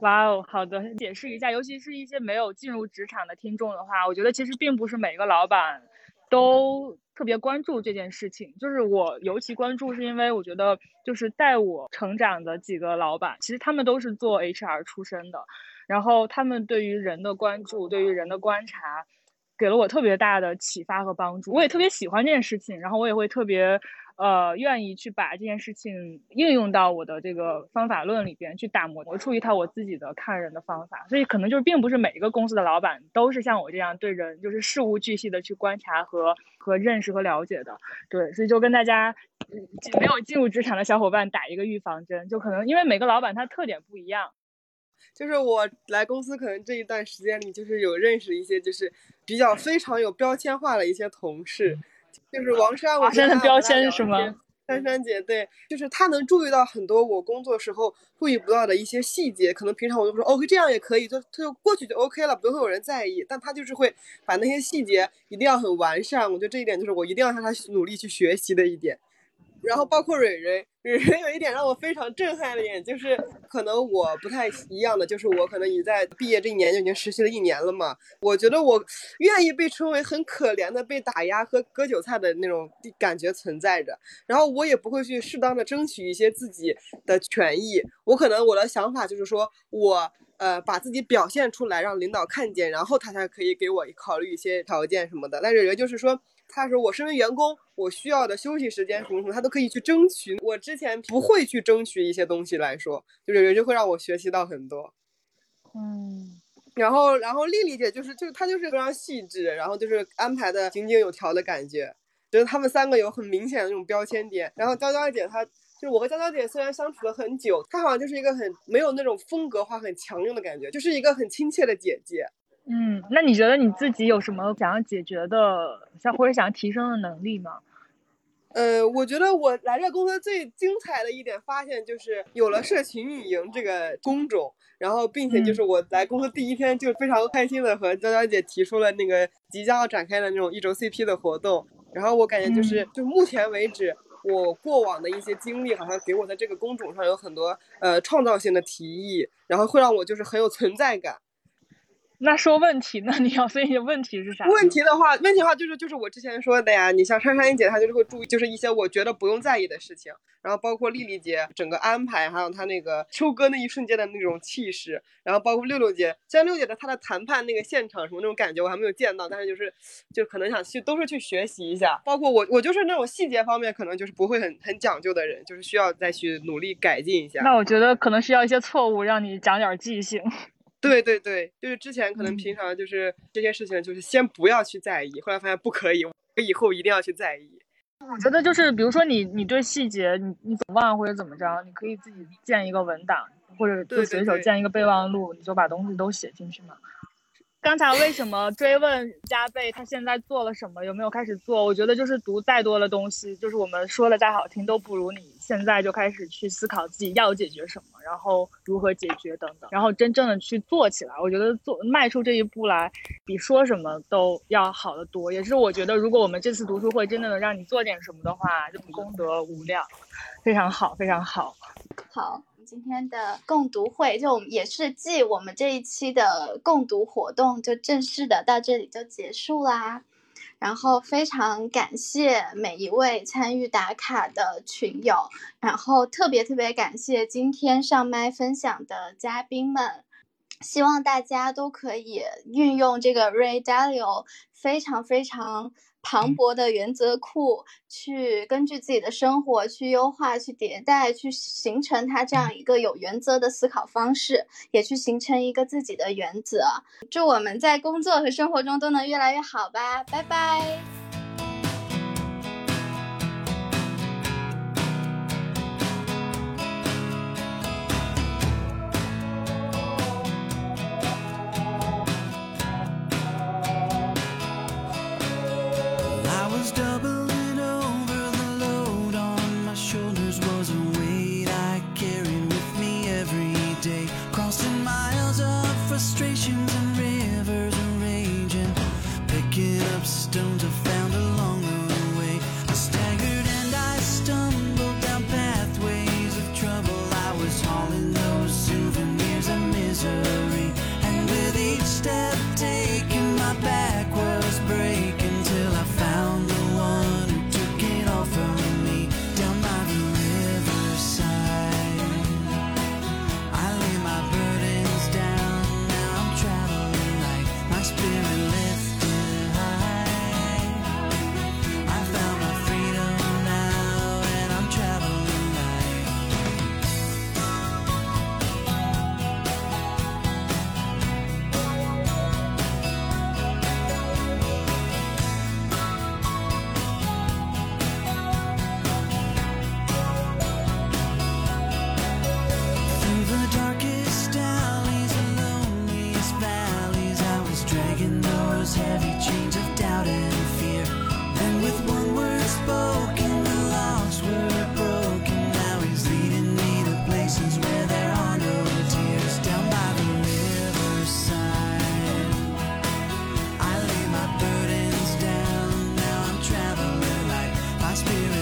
哇哦，好的，解释一下，尤其是一些没有进入职场的听众的话，我觉得其实并不是每个老板都。特别关注这件事情，就是我尤其关注，是因为我觉得就是带我成长的几个老板，其实他们都是做 HR 出身的，然后他们对于人的关注，对于人的观察，给了我特别大的启发和帮助。我也特别喜欢这件事情，然后我也会特别。呃，愿意去把这件事情应用到我的这个方法论里边去打磨出一套我自己的看人的方法，所以可能就是并不是每一个公司的老板都是像我这样对人就是事无巨细的去观察和和认识和了解的。对，所以就跟大家没有进入职场的小伙伴打一个预防针，就可能因为每个老板他特点不一样。就是我来公司可能这一段时间里，就是有认识一些就是比较非常有标签化的一些同事。就是王珊，王珊的标签是什么？珊珊姐，对，就是她能注意到很多我工作时候注意不到的一些细节，可能平常我就说 OK，这样也可以，就她就过去就 OK 了，不会有人在意。但她就是会把那些细节一定要很完善，我觉得这一点就是我一定要向她努力去学习的一点。然后包括蕊蕊，蕊蕊有一点让我非常震撼的点，就是可能我不太一样的，就是我可能已在毕业这一年就已经实习了一年了嘛。我觉得我愿意被称为很可怜的被打压和割韭菜的那种感觉存在着。然后我也不会去适当的争取一些自己的权益。我可能我的想法就是说我呃把自己表现出来，让领导看见，然后他才可以给我考虑一些条件什么的。但是人就是说。他说：“我身为员工，我需要的休息时间什么什么，他都可以去争取。我之前不会去争取一些东西来说，就是人就会让我学习到很多。嗯，然后，然后丽丽姐就是，就是她就是非常细致，然后就是安排的井井有条的感觉。觉得他们三个有很明显的那种标签点。然后娇娇姐她就是我和娇娇姐虽然相处了很久，她好像就是一个很没有那种风格化很强硬的感觉，就是一个很亲切的姐姐。”嗯，那你觉得你自己有什么想要解决的，像或者想要提升的能力吗？呃，我觉得我来这公司最精彩的一点发现就是有了社群运营这个工种，然后并且就是我来公司第一天就非常开心的和娇娇姐提出了那个即将要展开的那种一周 CP 的活动，然后我感觉就是就目前为止我过往的一些经历，好像给我在这个工种上有很多呃创造性的提议，然后会让我就是很有存在感。那说问题呢？你要分析问题是啥？问题的话，问题的话就是就是我之前说的呀。你像珊珊姐，她就是会注意，就是一些我觉得不用在意的事情。然后包括丽丽姐整个安排，还有她那个秋歌那一瞬间的那种气势。然后包括六六姐，虽然六姐的她的谈判那个现场什么那种感觉我还没有见到，但是就是就可能想去都是去学习一下。包括我，我就是那种细节方面可能就是不会很很讲究的人，就是需要再去努力改进一下。那我觉得可能需要一些错误让你长点记性。对对对，就是之前可能平常就是这些事情，就是先不要去在意，后来发现不可以，我以后一定要去在意。我觉得就是，比如说你你对细节你你总忘或者怎么着，你可以自己建一个文档，或者就随手建一个备忘录，你就把东西都写进去嘛。刚才为什么追问加倍他现在做了什么，有没有开始做？我觉得就是读再多的东西，就是我们说的再好听，都不如你现在就开始去思考自己要解决什么，然后如何解决等等，然后真正的去做起来。我觉得做迈出这一步来，比说什么都要好得多。也是我觉得，如果我们这次读书会真的能让你做点什么的话，就功德无量，非常好，非常好。好。今天的共读会就也是继我们这一期的共读活动就正式的到这里就结束啦。然后非常感谢每一位参与打卡的群友，然后特别特别感谢今天上麦分享的嘉宾们。希望大家都可以运用这个 Ray Dalio 非常非常。磅礴的原则库，去根据自己的生活去优化、去迭代、去形成他这样一个有原则的思考方式，也去形成一个自己的原则。祝我们在工作和生活中都能越来越好吧！拜拜。Spirit